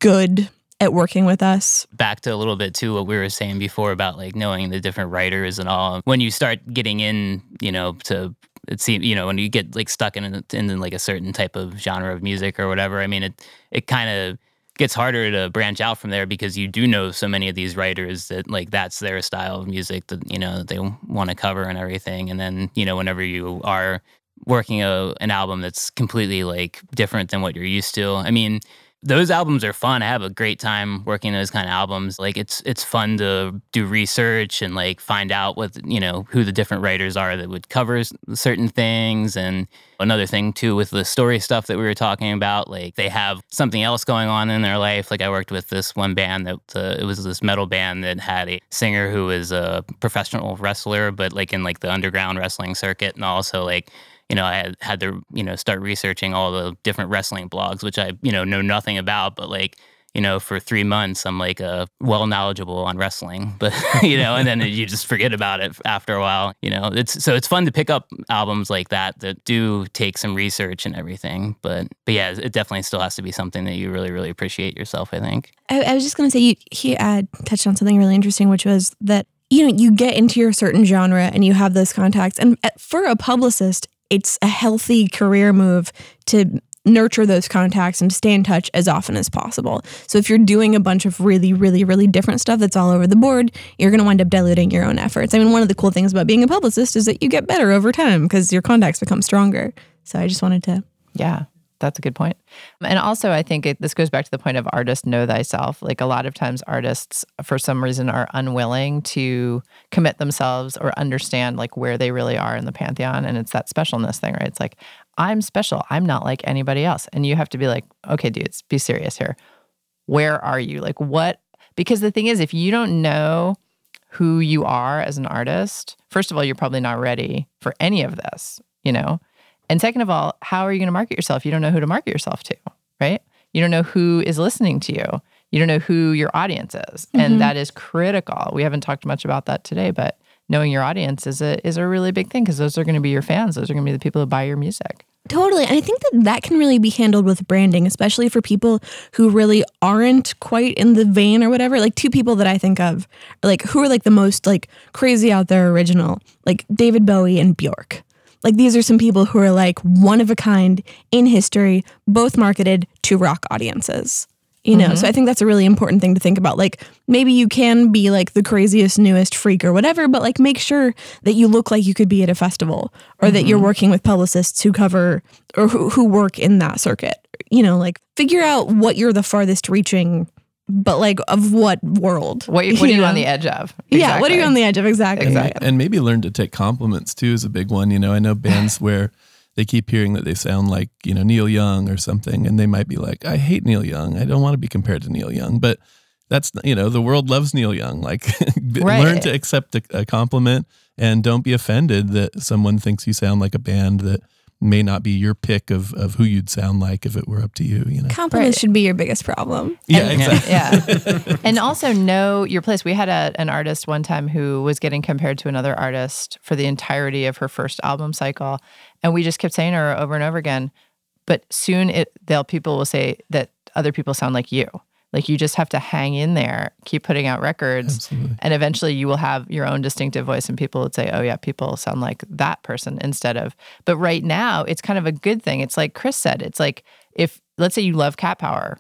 good at working with us. back to a little bit to what we were saying before about like knowing the different writers and all. When you start getting in, you know, to it seems you know when you get like stuck in, a- in like a certain type of genre of music or whatever. I mean, it it kind of gets harder to branch out from there because you do know so many of these writers that like that's their style of music that you know that they want to cover and everything. And then you know whenever you are working a, an album that's completely like different than what you're used to. I mean, those albums are fun. I have a great time working those kind of albums. Like it's it's fun to do research and like find out what you know who the different writers are that would cover certain things. And another thing too with the story stuff that we were talking about, like they have something else going on in their life. Like I worked with this one band that uh, it was this metal band that had a singer who was a professional wrestler, but like in like the underground wrestling circuit, and also like you know, I had, had to, you know, start researching all the different wrestling blogs, which I, you know, know nothing about, but like, you know, for three months, I'm like uh, well knowledgeable on wrestling, but you know, and then you just forget about it after a while. You know, it's so it's fun to pick up albums like that that do take some research and everything. But but yeah, it definitely still has to be something that you really really appreciate yourself. I think. I, I was just going to say, you, he uh, touched on something really interesting, which was that, you know, you get into your certain genre and you have those contacts. And uh, for a publicist, it's a healthy career move to nurture those contacts and stay in touch as often as possible. So if you're doing a bunch of really, really, really different stuff that's all over the board, you're going to wind up diluting your own efforts. I mean, one of the cool things about being a publicist is that you get better over time because your contacts become stronger. So I just wanted to Yeah. That's a good point. And also, I think it, this goes back to the point of artist know thyself. Like a lot of times, artists, for some reason, are unwilling to commit themselves or understand like where they really are in the pantheon. And it's that specialness thing, right? It's like, I'm special. I'm not like anybody else. And you have to be like, okay, dudes, be serious here. Where are you? Like, what? Because the thing is, if you don't know who you are as an artist, first of all, you're probably not ready for any of this, you know? And second of all, how are you going to market yourself? You don't know who to market yourself to, right? You don't know who is listening to you. You don't know who your audience is. And mm-hmm. that is critical. We haven't talked much about that today, but knowing your audience is a is a really big thing because those are going to be your fans. Those are going to be the people who buy your music. Totally. And I think that that can really be handled with branding, especially for people who really aren't quite in the vein or whatever. Like two people that I think of, like who are like the most like crazy out there original, like David Bowie and Bjork. Like these are some people who are like one of a kind in history, both marketed to rock audiences. You know, so mm-hmm. I think that's a really important thing to think about. Like maybe you can be like the craziest, newest freak or whatever, but like make sure that you look like you could be at a festival or that you're mm-hmm. working with publicists who cover or who, who work in that circuit. You know, like figure out what you're the farthest reaching, but like of what world. What, what are you know? on the edge of? Yeah, what are you on the edge of? Exactly. Exactly. and maybe learn to take compliments too is a big one. You know, I know bands where they keep hearing that they sound like you know Neil Young or something, and they might be like, "I hate Neil Young. I don't want to be compared to Neil Young." But that's you know the world loves Neil Young. Like, Right. learn to accept a, a compliment and don't be offended that someone thinks you sound like a band that may not be your pick of of who you'd sound like if it were up to you. You know. Compliments Right. should be your biggest problem. Yeah, And- exactly. yeah. and also know your place. We had a, an artist one time who was getting compared to another artist for the entirety of her first album cycle. And we just kept saying to her over and over again, but soon it they'll people will say that other people sound like you. Like you just have to hang in there, keep putting out records, Absolutely. and eventually you will have your own distinctive voice and people would say, "Oh yeah, people sound like that person" instead of. But right now, it's kind of a good thing. It's like Chris said, it's like if let's say you love Cat Power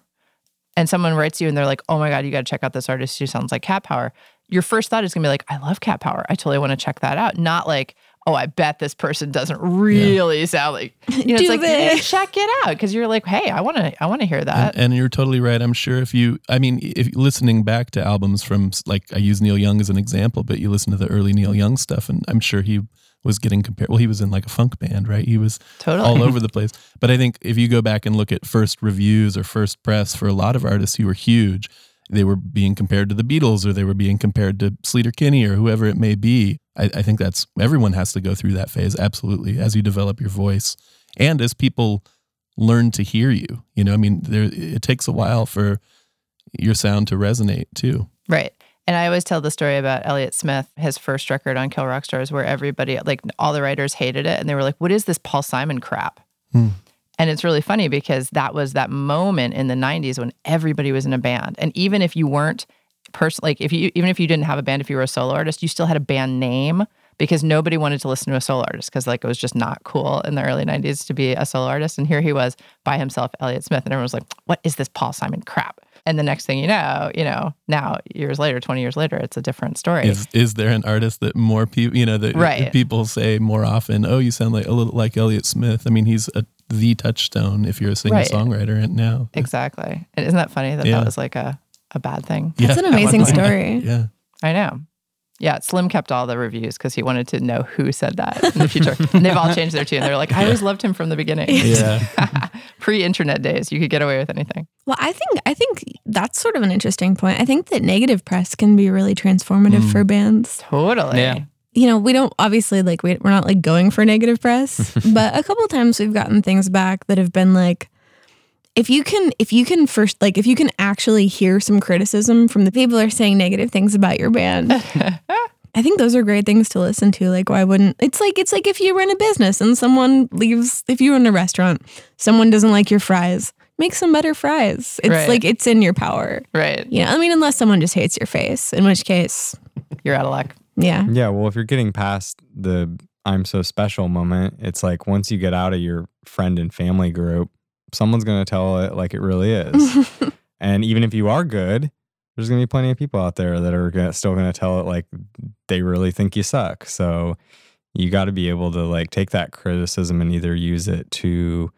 and someone writes you and they're like, "Oh my god, you got to check out this artist who sounds like Cat Power." Your first thought is going to be like, "I love Cat Power. I totally want to check that out." Not like, "Oh, I bet this person doesn't really sound like." You know, Do it's like they? check it out because you're like, "Hey, I want to I want to hear that." And, and you're totally right. I'm sure if you, I mean, if listening back to albums from, like, I use Neil Young as an example, but you listen to the early Neil Young stuff, and I'm sure he was getting compared. Well, he was in like a funk band, right? He was Totally. all over the place. But I think if you go back and look at first reviews or first press for a lot of artists who were huge, they were being compared to the Beatles or they were being compared to Sleater Kinney or whoever it may be. I, I think that's everyone has to go through that phase, absolutely, as you develop your voice and as people learn to hear you. You know, I mean, there it takes a while for your sound to resonate too. Right. And I always tell the story about Elliott Smith, his first record on Kill Rock Stars, where everybody, like all the writers hated it. And they were like, what is this Paul Simon crap? Hmm. And it's really funny because that was that moment in the 90s when everybody was in a band. And even if you weren't person like if you even if you didn't have a band if you were a solo artist, you still had a band name because nobody wanted to listen to a solo artist because like it was just not cool in the early 90s to be a solo artist. And here he was by himself, Elliott Smith, and everyone was like, What is this Paul Simon crap? And the next thing you know, you know, now years later, 20 years later, it's a different story. Is is there an artist that more people, you know, that Right. people say more often, "Oh, you sound like a little like Elliott Smith." I mean, he's a the touchstone if you're a singer Right. songwriter and now. exactly. And isn't that funny that Yeah. that was like a, a bad thing? That's an amazing story. Yeah. I know. Yeah, Slim kept all the reviews because he wanted to know who said that in the future. and they've all changed their tune. They're like, I always loved him from the beginning. Yeah. Pre-internet days, you could get away with anything. Well, I think I think that's sort of an interesting point. I think that negative press can be really transformative Mm. for bands. Totally. Yeah. You know, we don't obviously like we, we're not like going for negative press, but a couple times we've gotten things back that have been like if you can if you can first like if you can actually hear some criticism from the people who are saying negative things about your band. I think those are great things to listen to. Like, why wouldn't it's like it's like if you run a business and someone leaves if you run a restaurant, someone doesn't like your fries, make some better fries. It's Right. like it's in your power. Right. You know, I mean, unless someone just hates your face, in which case, You're out of luck. Yeah. Yeah, well, if you're getting past the I'm so special moment, it's like once you get out of your friend and family group, someone's going to tell it like it really is. and even if you are good, there's going to be plenty of people out there that are gonna, still going to tell it like they really think you suck. So you got to be able to like take that criticism and either use it to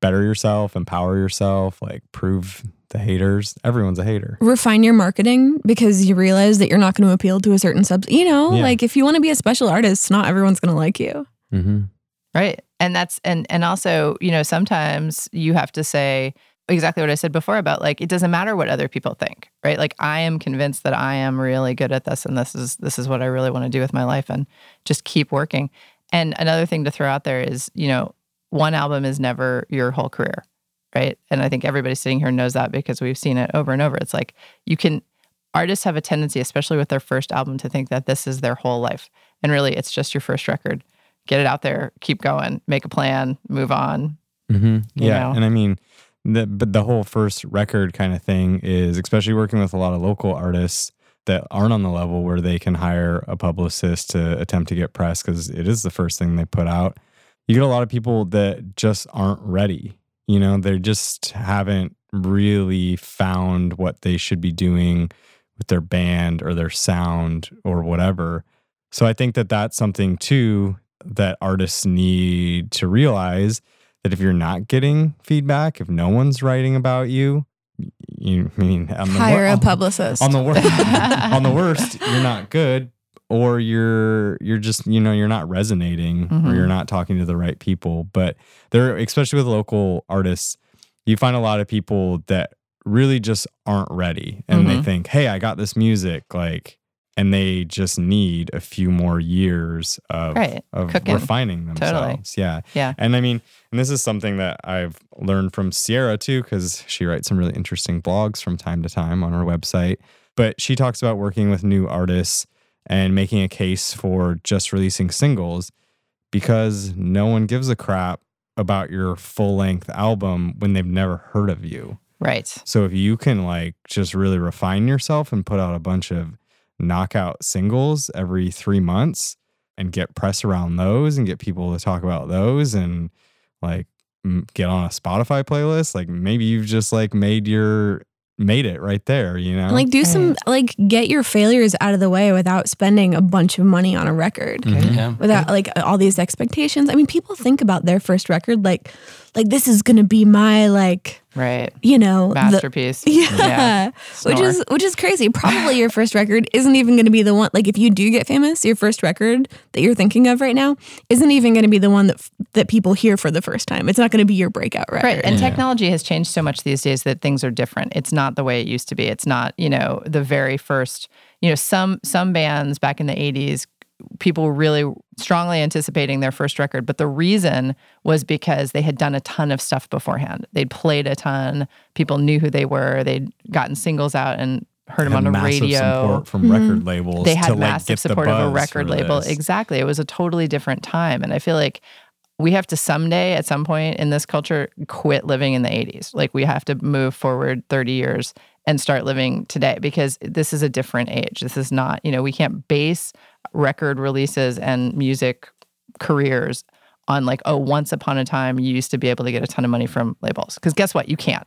better yourself, empower yourself, like prove the haters. Everyone's a hater. refine your marketing because you realize that you're not going to appeal to a certain sub. You know, Yeah. like if you want to be a special artist, not everyone's going to like you. Mm-hmm. Right. And that's and and also, you know, sometimes you have to say exactly what I said before about like it doesn't matter what other people think, right? Like I am convinced that I am really good at this and this is this is what I really want to do with my life and just keep working. And another thing to throw out there is, you know, one album is never your whole career, right? And I think everybody sitting here knows that because we've seen it over and over. It's like you can artists have a tendency, especially with their first album, to think that this is their whole life. And really it's just your first record. Get it out there, keep going, make a plan, move on. Mm-hmm. Yeah, know? and I mean, the but the whole first record kind of thing is, especially working with a lot of local artists that aren't on the level where they can hire a publicist to attempt to get press because it is the first thing they put out. You get a lot of people that just aren't ready. You know, they just haven't really found what they should be doing with their band or their sound or whatever. So I think that that's something too that artists need to realize that if you're not getting feedback, if no one's writing about you, you I mean on the wor- Hire a publicist. on the worst on the worst you're not good or you're you're just you know you're not resonating or Mhm. you're not talking to the right people but there especially with local artists you find a lot of people that really just aren't ready and they Mhm. think hey i got this music like and they just need a few more years of Right. of Cooking. refining Totally. themselves yeah Yeah. and I mean, and this is something that I've learned from Sierra too, because she writes some really interesting blogs from time to time on her website. But she talks about working with new artists and making a case for just releasing singles because no one gives a crap about your full length album when they've never heard of you. Right. So if you can like just really refine yourself and put out a bunch of knockout singles every three months and get press around those and get people to talk about those and like get on a Spotify playlist, like maybe you've just like made your made it right there, you know? And, like do some like get your failures out of the way without spending a bunch of money on a record. Mhm. Yeah. Without like all these expectations. I mean, people think about their first record like like this is gonna be my like, Right. you know, the, Masterpiece. yeah. Which is which is crazy. Probably your first record isn't even going to be the one like if you do get famous, your first record that you're thinking of right now isn't even going to be the one that that people hear for the first time. It's not going to be your breakout record. Right. And Yeah. technology has changed so much these days that things are different. It's not the way it used to be. It's not, you know, the very first, you know, some some bands back in the 80s people were really strongly anticipating their first record, but the reason was because they had done a ton of stuff beforehand. They'd played a ton, people knew who they were, they'd gotten singles out and heard them Had on the radio. support from mm-hmm. record labels. they had to, like, massive get the support of a record label. this. Exactly. It was a totally different time. And I feel like we have to someday at some point in this culture quit living in the 80s. Like we have to move forward 30 years and start living today because this is a different age. This is not, you know, we can't base record releases and music careers on like, oh, once upon a time you used to be able to get a ton of money from labels. Because guess what? You can't.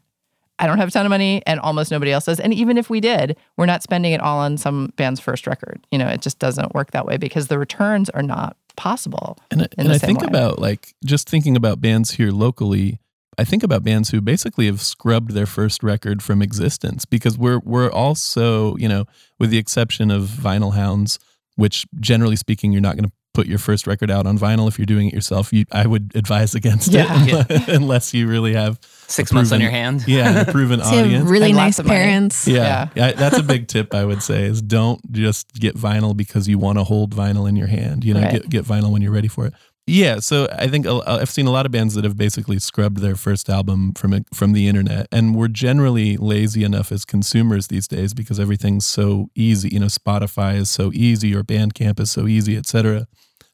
I don't have a ton of money and almost nobody else does. And even if we did, we're not spending it all on some band's first record. You know, it just doesn't work that way because the returns are not possible. And, I- and I think way. about like just thinking about bands here locally. I think about bands who basically have scrubbed their first record from existence because we're we're also you know with the exception of Vinyl Hounds, which generally speaking you're not going to put your first record out on vinyl if you're doing it yourself. You, I would advise against Yeah. it unless you really have Six a months on your hand. Yeah, a proven So you have audience. really And nice lots of money. parents. Yeah. yeah. That's a big tip I would say is don't just get vinyl because you want to hold vinyl in your hand. You know, Right. get, get vinyl when you're ready for it. Yeah, so I think uh, I've seen a lot of bands that have basically scrubbed their first album from it- from the internet, and we're generally lazy enough as consumers these days because everything's so easy. You know, Spotify is so easy, or Bandcamp is so easy, et cetera,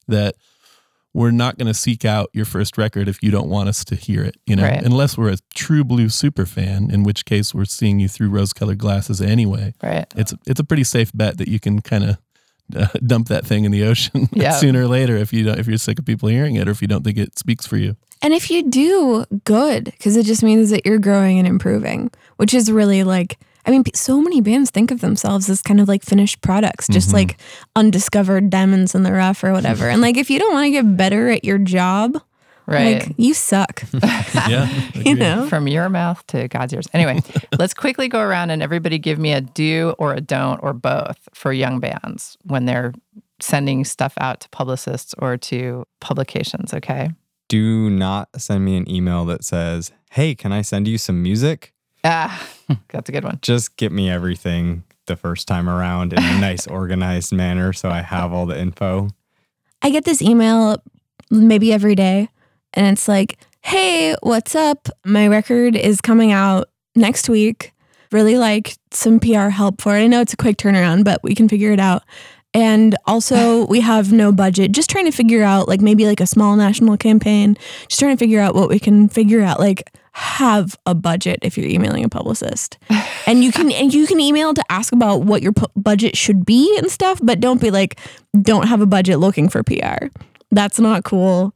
that we're not going to seek out your first record if you don't want us to hear it. You know, Right. unless we're a true blue super fan, in which case we're seeing you through rose-colored glasses anyway Right. it's it's a pretty safe bet that you can kind of uh, dump that thing in the ocean Yeah. sooner or later if you don't if you're sick of people hearing it or if you don't think it speaks for you. And if you do, good, because it just means that you're growing and improving, which is really like, I mean, so many bands think of themselves as kind of like finished products, just Mhm. like undiscovered diamonds in the rough or whatever. and like, if you don't want to get better at your job, Right. Like, you suck. yeah. you know? From your mouth to God's ears. Anyway, let's quickly go around and everybody give me a do or a don't or both for young bands when they're sending stuff out to publicists or to publications, okay? Do not send me an email that says, Hey, can I send you some music? Ah, that's a good one. Just get me everything the first time around in a nice, organized manner so I have all the info. I get this email maybe every day, and it's like, hey, what's up? My record is coming out next week. Really like some PR help for it. I know it's a quick turnaround, but we can figure it out. And also, we have no budget. Just trying to figure out, like, maybe like a small national campaign. Just trying to figure out what we can figure out. Like, have a budget if you're emailing a publicist, and you can and you can email to ask about what your pu- budget should be and stuff. But don't be like, don't have a budget looking for PR. That's not cool.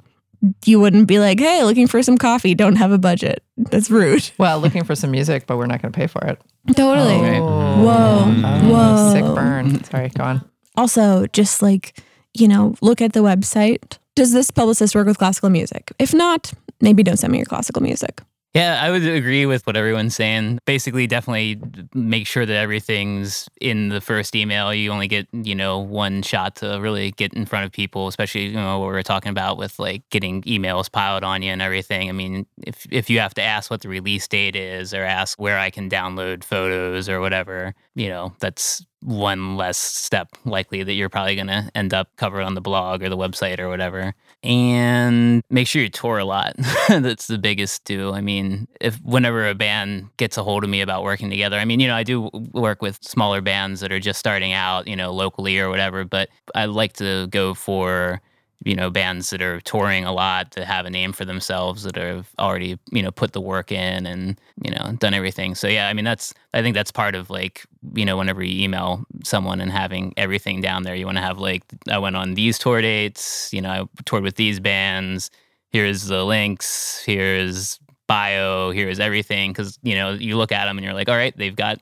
You wouldn't be like, hey, looking for some coffee. Don't have a budget. That's rude. Well, looking for some music, but we're not going to pay for it. Totally. Oh. Whoa. Oh, Whoa. Sick burn. Sorry, go on. Also, just like, you know, look at the website. Does this publicist work with classical music? If not, maybe don't send me your classical music. Yeah, I would agree with what everyone's saying. Basically, definitely make sure that everything's in the first email. You only get, you know, one shot to really get in front of people, especially, you know, what we were talking about with like getting emails piled on you and everything. I mean, if if you have to ask what the release date is or ask where I can download photos or whatever, you know, that's one less step likely that you're probably going to end up covered on the blog or the website or whatever. And make sure you tour a lot. That's the biggest too. I mean, if whenever a band gets a hold of me about working together, I mean, you know, I do work with smaller bands that are just starting out, you know, locally or whatever, but I like to go for you know bands that are touring a lot that have a name for themselves that have already you know put the work in and you know done everything. So yeah i mean that's i think that's part of like you know whenever you email someone and having everything down there you want to have like i went on these tour dates you know i toured with these bands. Here's the links. Here's bio. Here's everything. Because you know you look at them and you're like all right they've got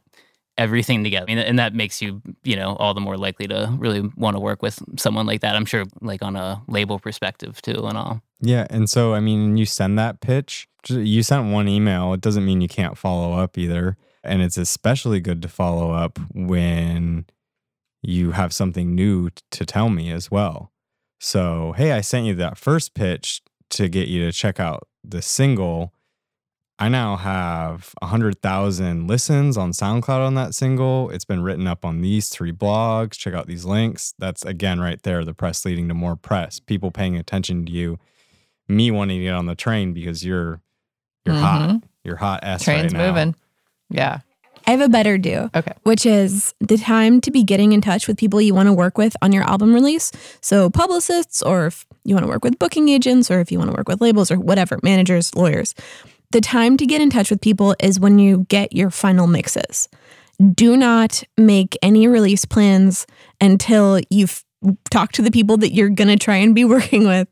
everything together. I mean, and that makes you, you know, all the more likely to really want to work with someone like that. I'm sure, like on a label perspective too, and all. Yeah. And so, I mean, you send that pitch, you sent one email. It doesn't mean you can't follow up either. And it's especially good to follow up when you have something new to tell me as well. So, hey, I sent you that first pitch to get you to check out the single. I now have 100,000 listens on SoundCloud on that single. It's been written up on these three blogs. Check out these links. That's again right there the press leading to more press, people paying attention to you, me wanting to get on the train because you're you're hot. Mm-hmm. You're hot ass Train's right now. moving. Yeah. I have a better do. Okay. Which is the time to be getting in touch with people you want to work with on your album release. So, publicists, or if you want to work with booking agents, or if you want to work with labels, or whatever, managers, lawyers. The time to get in touch with people is when you get your final mixes. Do not make any release plans until you've talked to the people that you're going to try and be working with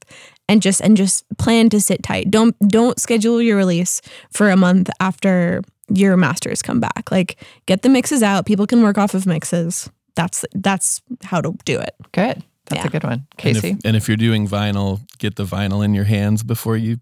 and just and just plan to sit tight. Don't don't schedule your release for a month after your masters come back. Like get the mixes out. People can work off of mixes. That's that's how to do it. Good. That's Yeah. a good one. And Casey. if, and if you're doing vinyl, get the vinyl in your hands before you,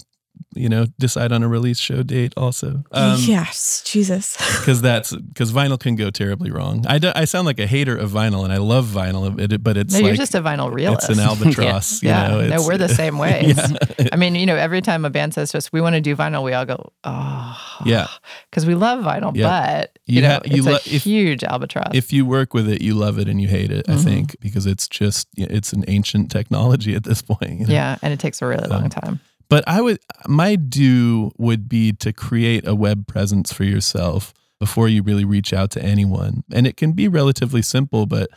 you know, decide on a release show date. Also, um, yes, Jesus. because that's because vinyl can go terribly wrong. I, do, I sound like a hater of vinyl, and I love vinyl, but it's no, like you're just a vinyl realist. it's an albatross. yeah. you know, no, we're the same way. Yeah. I mean, you know, every time a band says to us, we want to do vinyl, we all go, oh. Yeah. Because we love vinyl, Yeah. but, you, You know, ha- you it's lo- a if- huge albatross. if you work with it, you love it and you hate it. I Mhm. think because it's just it's an ancient technology at this point. you know? yeah. And it takes a really long time. But I would my do would be to create a web presence for yourself before you really reach out to anyone. And it can be relatively simple, but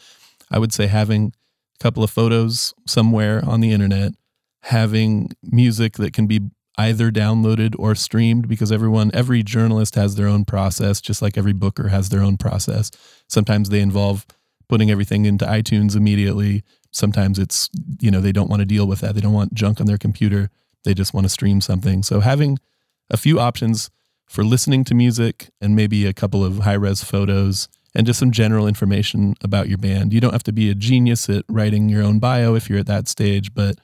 I would say having a couple of photos somewhere on the internet, having music that can be either downloaded or streamed because everyone every journalist has their own process just like every booker has their own process. Sometimes they involve putting everything into iTunes immediately. Sometimes it's, you know, they don't want to deal with that. They don't want junk on their computer. They just want to stream something. So having a few options for listening to music and maybe a couple of high res photos and just some general information about your band. You don't have to be a genius at writing your own bio if you're at that stage, but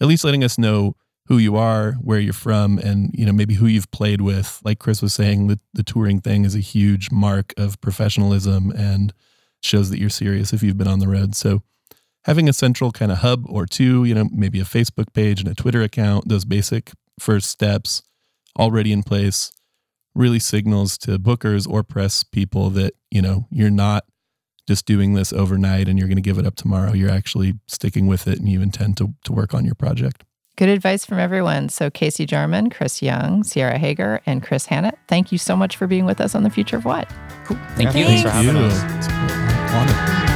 at least letting us know who you are, where you're from, and you know maybe who you've played with. Like Chris was saying, the, the touring thing is a huge mark of professionalism and shows that you're serious if you've been on the road. So having a central kind of hub or two, you know, maybe a Facebook page and a Twitter account, those basic first steps already in place really signals to bookers or press people that, you know, you're not just doing this overnight and you're going to give it up tomorrow. You're actually sticking with it and you intend to, to work on your project. Good advice from everyone. So, Casey Jarman, Chris Young, Sierra Haager, and Chris Hnat, thank you so much for being with us on The Future of What. Cool. Thank Yeah, you. Thanks for having you. us.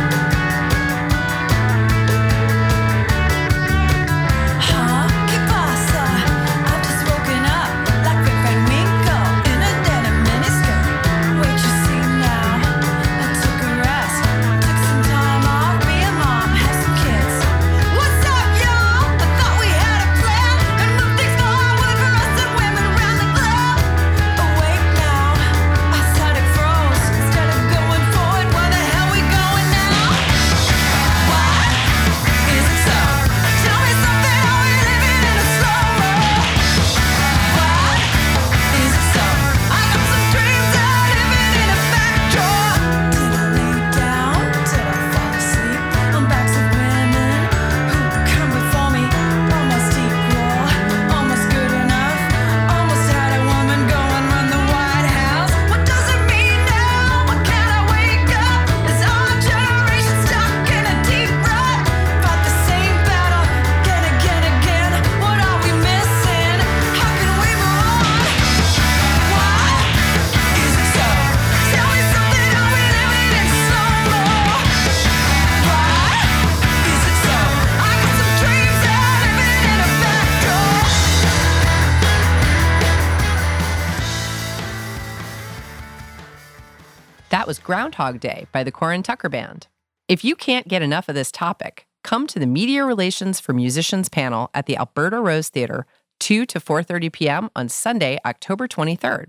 Groundhog Day by the Corin Tucker Band. If you can't get enough of this topic, come to the Media Relations for Musicians panel at the Alberta Rose Theatre 2 to 4:30 p.m. on Sunday, October 23rd.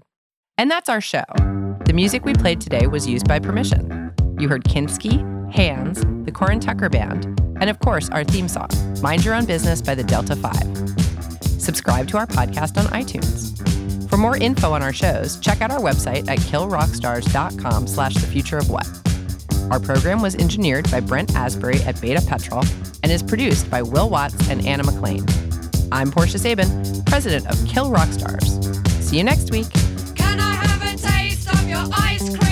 And that's our show. The music we played today was used by permission. You heard Kinski, Hands, the Corin Tucker Band, and of course our theme song, Mind Your Own Business by the Delta 5. Subscribe to our podcast on iTunes. For more info on our shows, check out our website at killrockstars.com slash the future of what. Our program was engineered by Brent Asbury at Beta Petrol and is produced by Will Watts and Anna McLean. I'm Portia Sabin, president of Kill Rock Stars. See you next week. Can I have a taste of your ice cream?